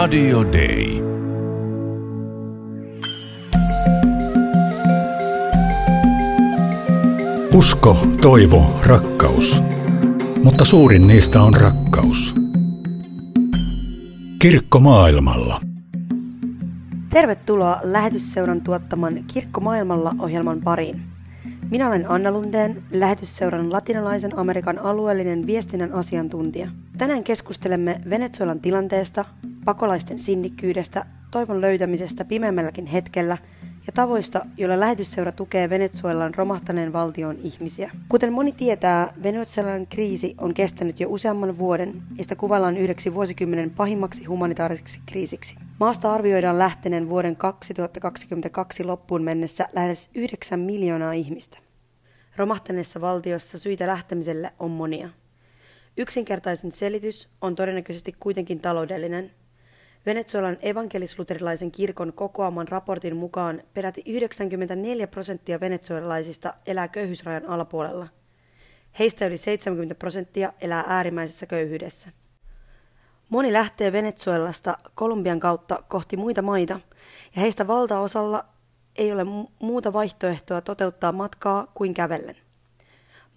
Radio Day. Usko, toivo, rakkaus. Mutta suurin niistä on rakkaus. Kirkko maailmalla. Tervetuloa lähetysseuran tuottaman Kirkko maailmalla ohjelman pariin. Minä olen Anna Lundeen, lähetysseuran latinalaisen Amerikan alueellinen viestinnän asiantuntija. Tänään keskustelemme Venezuelan tilanteesta, pakolaisten sinnikkyydestä, toivon löytämisestä pimeämmälläkin hetkellä ja tavoista, joilla lähetysseura tukee Venezuelan romahtaneen valtion ihmisiä. Kuten moni tietää, Venezuelan kriisi on kestänyt jo useamman vuoden ja sitä kuvaillaan yhdeksi vuosikymmenen pahimmaksi humanitaariseksi kriisiksi. Maasta arvioidaan lähteneen vuoden 2022 loppuun mennessä lähes 9 miljoonaa ihmistä. Romahtaneessa valtiossa syitä lähtemiselle on monia. Yksinkertaisin selitys on todennäköisesti kuitenkin taloudellinen. Venezuelan evankelisluterilaisen kirkon kokoaman raportin mukaan peräti 94 prosenttia venezuelalaisista elää köyhyysrajan alapuolella. Heistä yli 70 prosenttia elää äärimmäisessä köyhyydessä. Moni lähtee Venezuelasta Kolumbian kautta kohti muita maita, ja heistä valtaosalla ei ole muuta vaihtoehtoa toteuttaa matkaa kuin kävellen.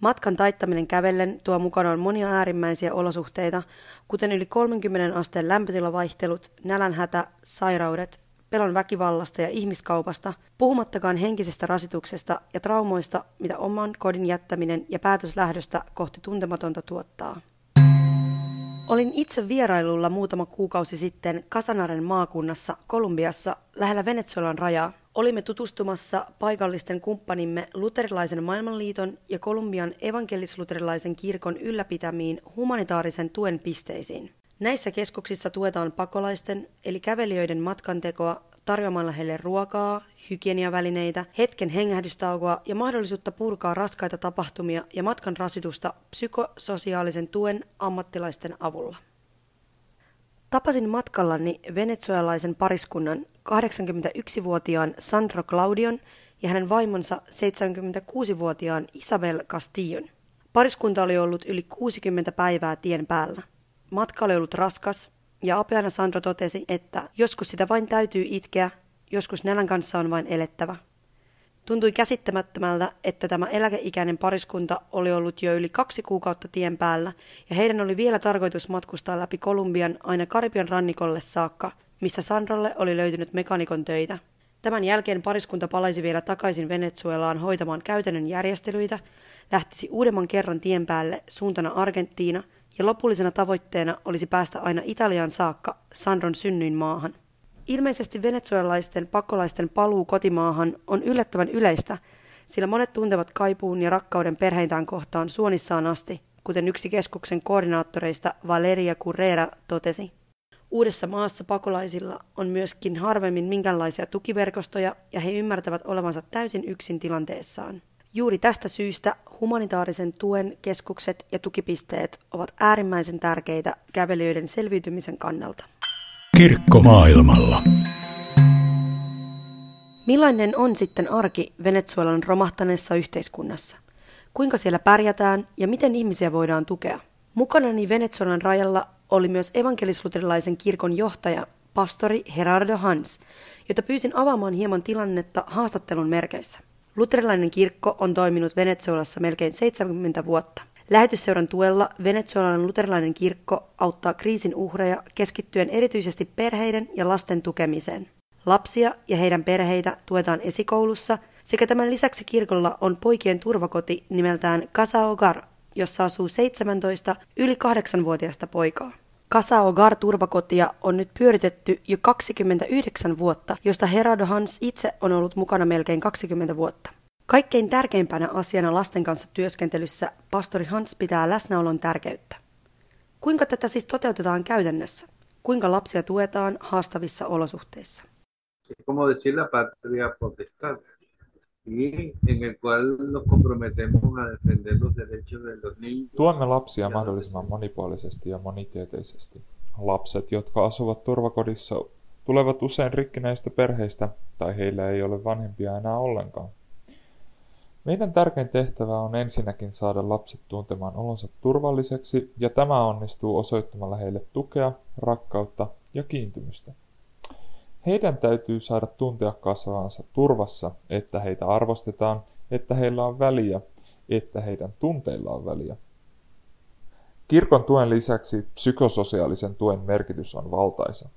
Matkan taittaminen kävellen tuo mukanaan monia äärimmäisiä olosuhteita, kuten yli 30 asteen lämpötilavaihtelut, nälänhätä, sairaudet, pelon väkivallasta ja ihmiskaupasta, puhumattakaan henkisestä rasituksesta ja traumoista, mitä oman kodin jättäminen ja päätös lähdöstä kohti tuntematonta tuottaa. Olin itse vierailulla muutama kuukausi sitten Kasanaren maakunnassa Kolumbiassa lähellä Venezuelan rajaa. Olimme tutustumassa paikallisten kumppanimme Luterilaisen maailmanliiton ja Kolumbian evankelis-luterilaisen kirkon ylläpitämiin humanitaarisen tuen pisteisiin. Näissä keskuksissa tuetaan pakolaisten eli kävelijöiden matkantekoa tarjoamalla heille ruokaa, hygieniavälineitä, hetken hengähdystaukoa ja mahdollisuutta purkaa raskaita tapahtumia ja matkan rasitusta psykososiaalisen tuen ammattilaisten avulla. Tapasin matkallani venezuelaisen pariskunnan 81-vuotiaan Sandro Claudion ja hänen vaimonsa 76-vuotiaan Isabel Castillon. Pariskunta oli ollut yli 60 päivää tien päällä. Matka oli ollut raskas ja apeana Sandro totesi, että joskus sitä vain täytyy itkeä, joskus nälän kanssa on vain elettävä. Tuntui käsittämättömältä, että tämä eläkeikäinen pariskunta oli ollut jo yli kaksi kuukautta tien päällä ja heidän oli vielä tarkoitus matkustaa läpi Kolumbian aina Karibian rannikolle saakka, missä Sandrolle oli löytynyt mekanikon töitä. Tämän jälkeen pariskunta palaisi vielä takaisin Venezuelaan hoitamaan käytännön järjestelyitä, lähtisi uudemman kerran tien päälle suuntana Argentiina ja lopullisena tavoitteena olisi päästä aina Italiaan saakka Sandron synnyin maahan. Ilmeisesti venezuelalaisten pakolaisten paluu kotimaahan on yllättävän yleistä, sillä monet tuntevat kaipuun ja rakkauden perheintään kohtaan suonissaan asti, kuten yksi keskuksen koordinaattoreista Valeria Currera totesi. Uudessa maassa pakolaisilla on myöskin harvemmin minkäänlaisia tukiverkostoja ja he ymmärtävät olevansa täysin yksin tilanteessaan. Juuri tästä syystä humanitaarisen tuen keskukset ja tukipisteet ovat äärimmäisen tärkeitä kävelijöiden selviytymisen kannalta. Kirkko maailmalla. Millainen on sitten arki Venezuelan romahtaneessa yhteiskunnassa? Kuinka siellä pärjätään ja miten ihmisiä voidaan tukea? Mukanani Venezuelan rajalla oli myös evankelisluterilaisen kirkon johtaja, pastori Gerardo Hans, jota pyysin avaamaan hieman tilannetta haastattelun merkeissä. Luterilainen kirkko on toiminut Venezuelassa melkein 70 vuotta. Lähetysseuran tuella Venezuelan luterilainen kirkko auttaa kriisin uhreja keskittyen erityisesti perheiden ja lasten tukemiseen. Lapsia ja heidän perheitä tuetaan esikoulussa sekä tämän lisäksi kirkolla on poikien turvakoti nimeltään Casa Hogar, jossa asuu 17 yli 8-vuotiaista poikaa. Casa Hogar turvakotia on nyt pyöritetty jo 29 vuotta, josta Herado Hans itse on ollut mukana melkein 20 vuotta. Kaikkein tärkeimpänä asiana lasten kanssa työskentelyssä pastori Hans pitää läsnäolon tärkeyttä. Kuinka tätä siis toteutetaan käytännössä? Kuinka lapsia tuetaan haastavissa olosuhteissa? como decir la patria potestad y en el cual nos comprometemos a defender los derechos de los niños. Tuemme lapsia mahdollisimman monipuolisesti ja monitieteisesti. Lapset, jotka asuvat turvakodissa, tulevat usein rikkinäistä perheistä tai heillä ei ole vanhempia enää ollenkaan. Meidän tärkein tehtävä on ensinnäkin saada lapset tuntemaan olonsa turvalliseksi ja tämä onnistuu osoittamalla heille tukea, rakkautta ja kiintymystä. Heidän täytyy saada tuntea kasvavansa turvassa, että heitä arvostetaan, että heillä on väliä, että heidän tunteilla on väliä. Kirkon tuen lisäksi psykososiaalisen tuen merkitys on valtaisa.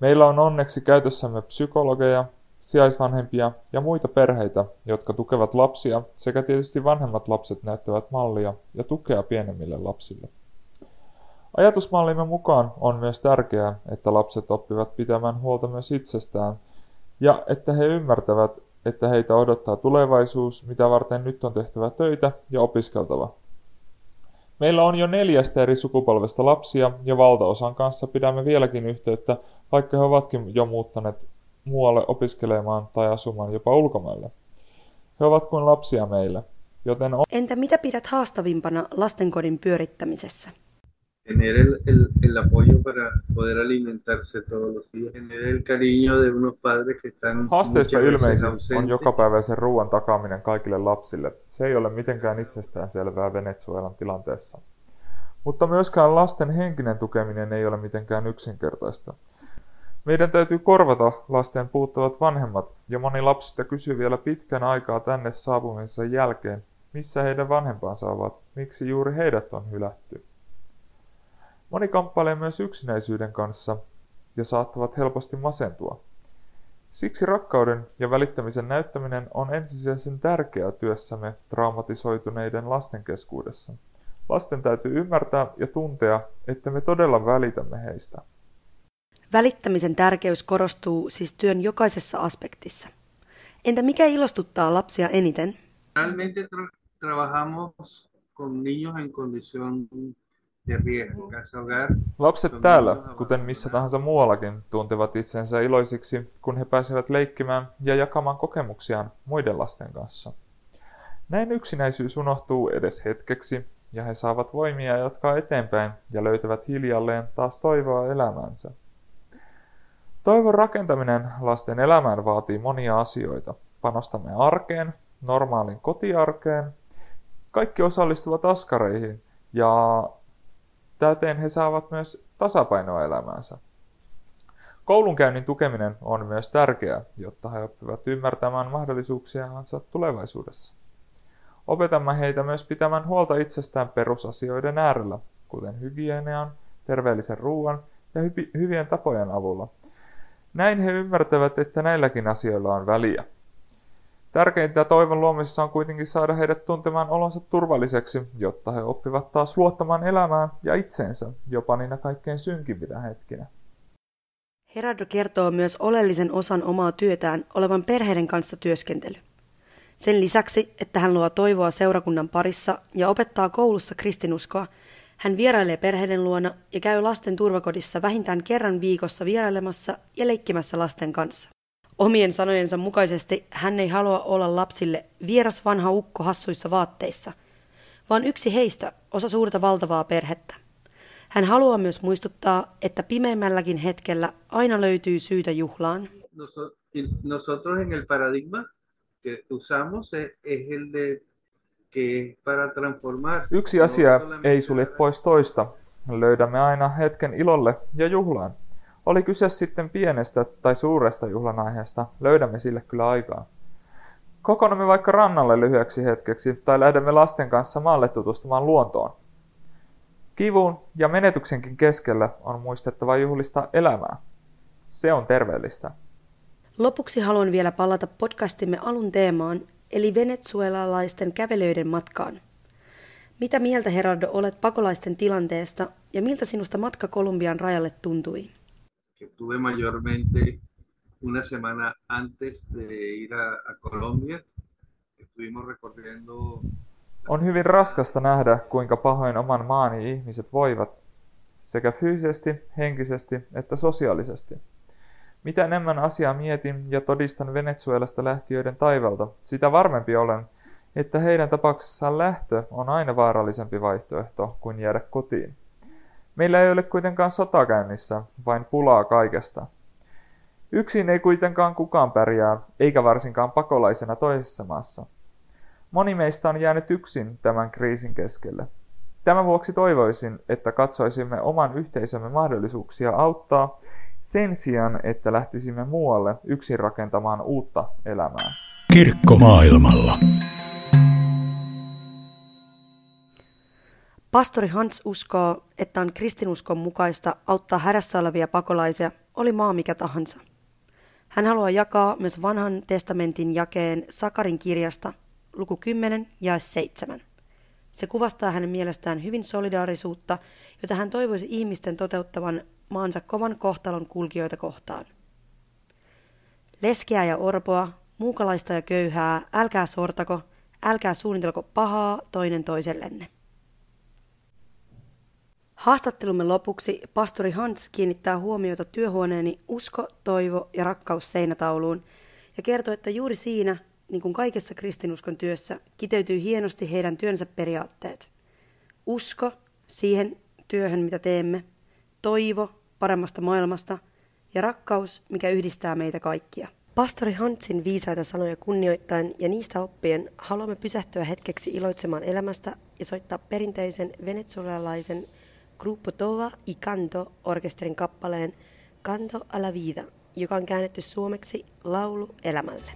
Meillä on onneksi käytössämme psykologeja, sijaisvanhempia ja muita perheitä, jotka tukevat lapsia sekä tietysti vanhemmat lapset näyttävät mallia ja tukea pienemmille lapsille. Ajatusmallimme mukaan on myös tärkeää, että lapset oppivat pitämään huolta myös itsestään ja että he ymmärtävät, että heitä odottaa tulevaisuus, mitä varten nyt on tehtävä töitä ja opiskeltava. Meillä on jo neljästä eri sukupolvesta lapsia ja valtaosan kanssa pidämme vieläkin yhteyttä, vaikka he ovatkin jo muuttaneet muualle opiskelemaan tai asumaan jopa ulkomaille. He ovat kuin lapsia meille, joten on... Entä mitä pidät haastavimpana lastenkodin pyörittämisessä? tener el, el, el, apoyo para poder alimentarse todos los días, tener el cariño de unos padres que están Haasteista ilmeisin on jokapäiväisen ruoan takaaminen kaikille lapsille. Se ei ole mitenkään itsestään selvää Venezuelan tilanteessa. Mutta myöskään lasten henkinen tukeminen ei ole mitenkään yksinkertaista. Meidän täytyy korvata lasten puuttuvat vanhemmat, ja moni lapsista kysyy vielä pitkän aikaa tänne saapumisensa jälkeen, missä heidän vanhempansa ovat, miksi juuri heidät on hylätty. Moni kamppailee myös yksinäisyyden kanssa ja saattavat helposti masentua. Siksi rakkauden ja välittämisen näyttäminen on ensisijaisen tärkeää työssämme traumatisoituneiden lasten keskuudessa. Lasten täytyy ymmärtää ja tuntea, että me todella välitämme heistä. Välittämisen tärkeys korostuu siis työn jokaisessa aspektissa. Entä mikä ilostuttaa lapsia eniten? Realmente tra- trabajamos con niños en condición Lapset täällä, kuten missä tahansa muuallakin, tuntevat itsensä iloisiksi, kun he pääsevät leikkimään ja jakamaan kokemuksiaan muiden lasten kanssa. Näin yksinäisyys unohtuu edes hetkeksi, ja he saavat voimia jatkaa eteenpäin ja löytävät hiljalleen taas toivoa elämäänsä. Toivon rakentaminen lasten elämään vaatii monia asioita. Panostamme arkeen, normaalin kotiarkeen, kaikki osallistuvat askareihin ja Täten he saavat myös tasapainoa elämäänsä. Koulunkäynnin tukeminen on myös tärkeää, jotta he oppivat ymmärtämään mahdollisuuksiansa tulevaisuudessa. Opetamme heitä myös pitämään huolta itsestään perusasioiden äärellä, kuten hygienian, terveellisen ruoan ja hy- hyvien tapojen avulla. Näin he ymmärtävät, että näilläkin asioilla on väliä. Tärkeintä toivon luomisessa on kuitenkin saada heidät tuntemaan olonsa turvalliseksi, jotta he oppivat taas luottamaan elämään ja itseensä, jopa niinä kaikkein synkimpinä hetkinä. Herardo kertoo myös oleellisen osan omaa työtään olevan perheiden kanssa työskentely. Sen lisäksi, että hän luo toivoa seurakunnan parissa ja opettaa koulussa kristinuskoa, hän vierailee perheiden luona ja käy lasten turvakodissa vähintään kerran viikossa vierailemassa ja leikkimässä lasten kanssa. Omien sanojensa mukaisesti hän ei halua olla lapsille vieras vanha ukko hassuissa vaatteissa, vaan yksi heistä osa suurta valtavaa perhettä. Hän haluaa myös muistuttaa, että pimeimmälläkin hetkellä aina löytyy syytä juhlaan. Nosotros en el paradigma que usamos es el de. Yksi asia ei sulje pois toista. Löydämme aina hetken ilolle ja juhlaan. Oli kyse sitten pienestä tai suuresta juhlanaiheesta, löydämme sille kyllä aikaa. Kokonamme vaikka rannalle lyhyeksi hetkeksi tai lähdemme lasten kanssa maalle tutustumaan luontoon. Kivun ja menetyksenkin keskellä on muistettava juhlista elämää. Se on terveellistä. Lopuksi haluan vielä palata podcastimme alun teemaan, eli venezuelalaisten kävelijöiden matkaan. Mitä mieltä Herardo olet pakolaisten tilanteesta ja miltä sinusta matka Kolumbian rajalle tuntui? tuve mayormente una semana antes de ir a, a Colombia. Estuvimos recorriendo on hyvin raskasta nähdä, kuinka pahoin oman maani ihmiset voivat, sekä fyysisesti, henkisesti että sosiaalisesti. Mitä enemmän asiaa mietin ja todistan Venezuelasta lähtiöiden taivalta, sitä varmempi olen, että heidän tapauksessaan lähtö on aina vaarallisempi vaihtoehto kuin jäädä kotiin. Meillä ei ole kuitenkaan sota käynnissä, vain pulaa kaikesta. Yksin ei kuitenkaan kukaan pärjää, eikä varsinkaan pakolaisena toisessa maassa. Moni meistä on jäänyt yksin tämän kriisin keskelle. Tämän vuoksi toivoisin, että katsoisimme oman yhteisömme mahdollisuuksia auttaa sen sijaan, että lähtisimme muualle yksin rakentamaan uutta elämää. Kirkko maailmalla. Pastori Hans uskoo, että on kristinuskon mukaista auttaa hädässä olevia pakolaisia, oli maa mikä tahansa. Hän haluaa jakaa myös vanhan testamentin jakeen Sakarin kirjasta, luku 10 ja 7. Se kuvastaa hänen mielestään hyvin solidaarisuutta, jota hän toivoisi ihmisten toteuttavan maansa kovan kohtalon kulkijoita kohtaan. Leskeä ja orpoa, muukalaista ja köyhää, älkää sortako, älkää suunnitelko pahaa toinen toisellenne. Haastattelumme lopuksi pastori Hans kiinnittää huomiota työhuoneeni usko, toivo ja rakkaus seinätauluun ja kertoo, että juuri siinä, niin kuin kaikessa kristinuskon työssä, kiteytyy hienosti heidän työnsä periaatteet. Usko siihen työhön, mitä teemme, toivo paremmasta maailmasta ja rakkaus, mikä yhdistää meitä kaikkia. Pastori Hansin viisaita sanoja kunnioittain ja niistä oppien haluamme pysähtyä hetkeksi iloitsemaan elämästä ja soittaa perinteisen venezuelalaisen Gruppo Tova y Canto orkesterin kappaleen Canto alla vida, joka on käännetty suomeksi Laulu elämälle.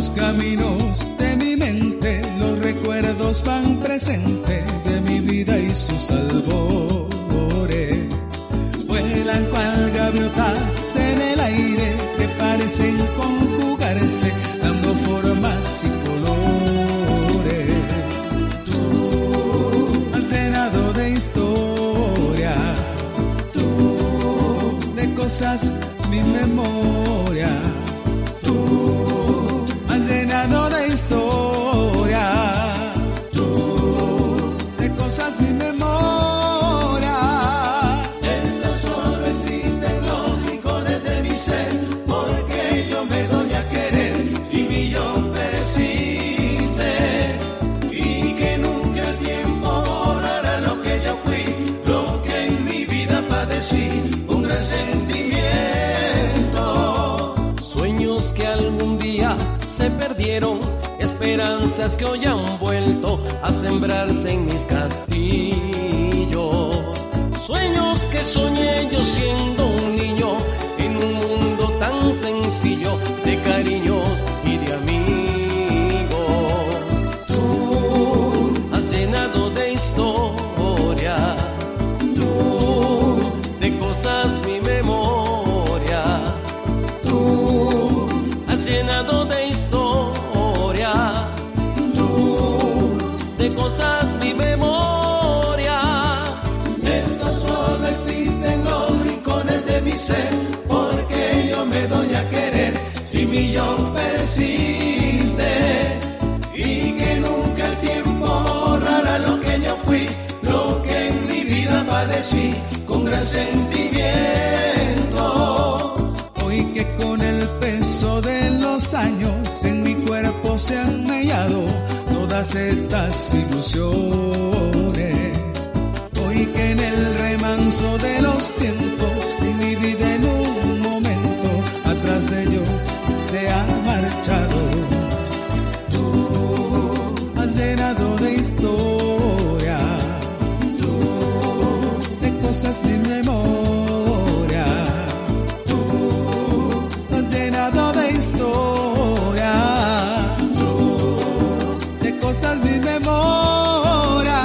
Los caminos de mi mente, los recuerdos van presentes de mi vida y sus albores. Vuelan cual gaviotas en el aire que parecen conjugarse, se perdieron, esperanzas que hoy han vuelto a sembrarse en mis castillos. Sueños que soñé yo siendo un niño en un mundo tan sencillo mi ser, porque yo me doy a querer si mi yo persiste y que nunca el tiempo borrará lo que yo fui, lo que en mi vida padecí con gran sentimiento. Hoy que con el peso de los años en mi cuerpo se han mellado todas estas ilusiones. Hoy que en el remanso de los tiempos de cosas mi memoria. Tú has llenado de historia, tú de cosas mi memoria.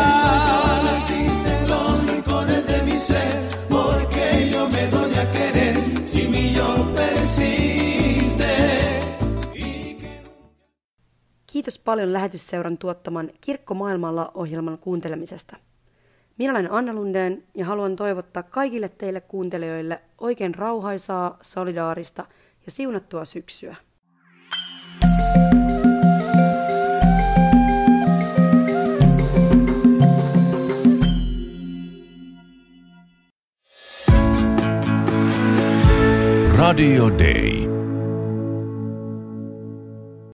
Esto solo existe en los rincones de mi ser, porque yo me doy a querer si mi yo persiste. Kiitos paljon lähetysseuran tuottaman Kirkko maailmalla ohjelman kuuntelemisesta. Minä olen Anna Lundeen ja haluan toivottaa kaikille teille kuuntelijoille oikein rauhaisaa, solidaarista ja siunattua syksyä. Radio Day.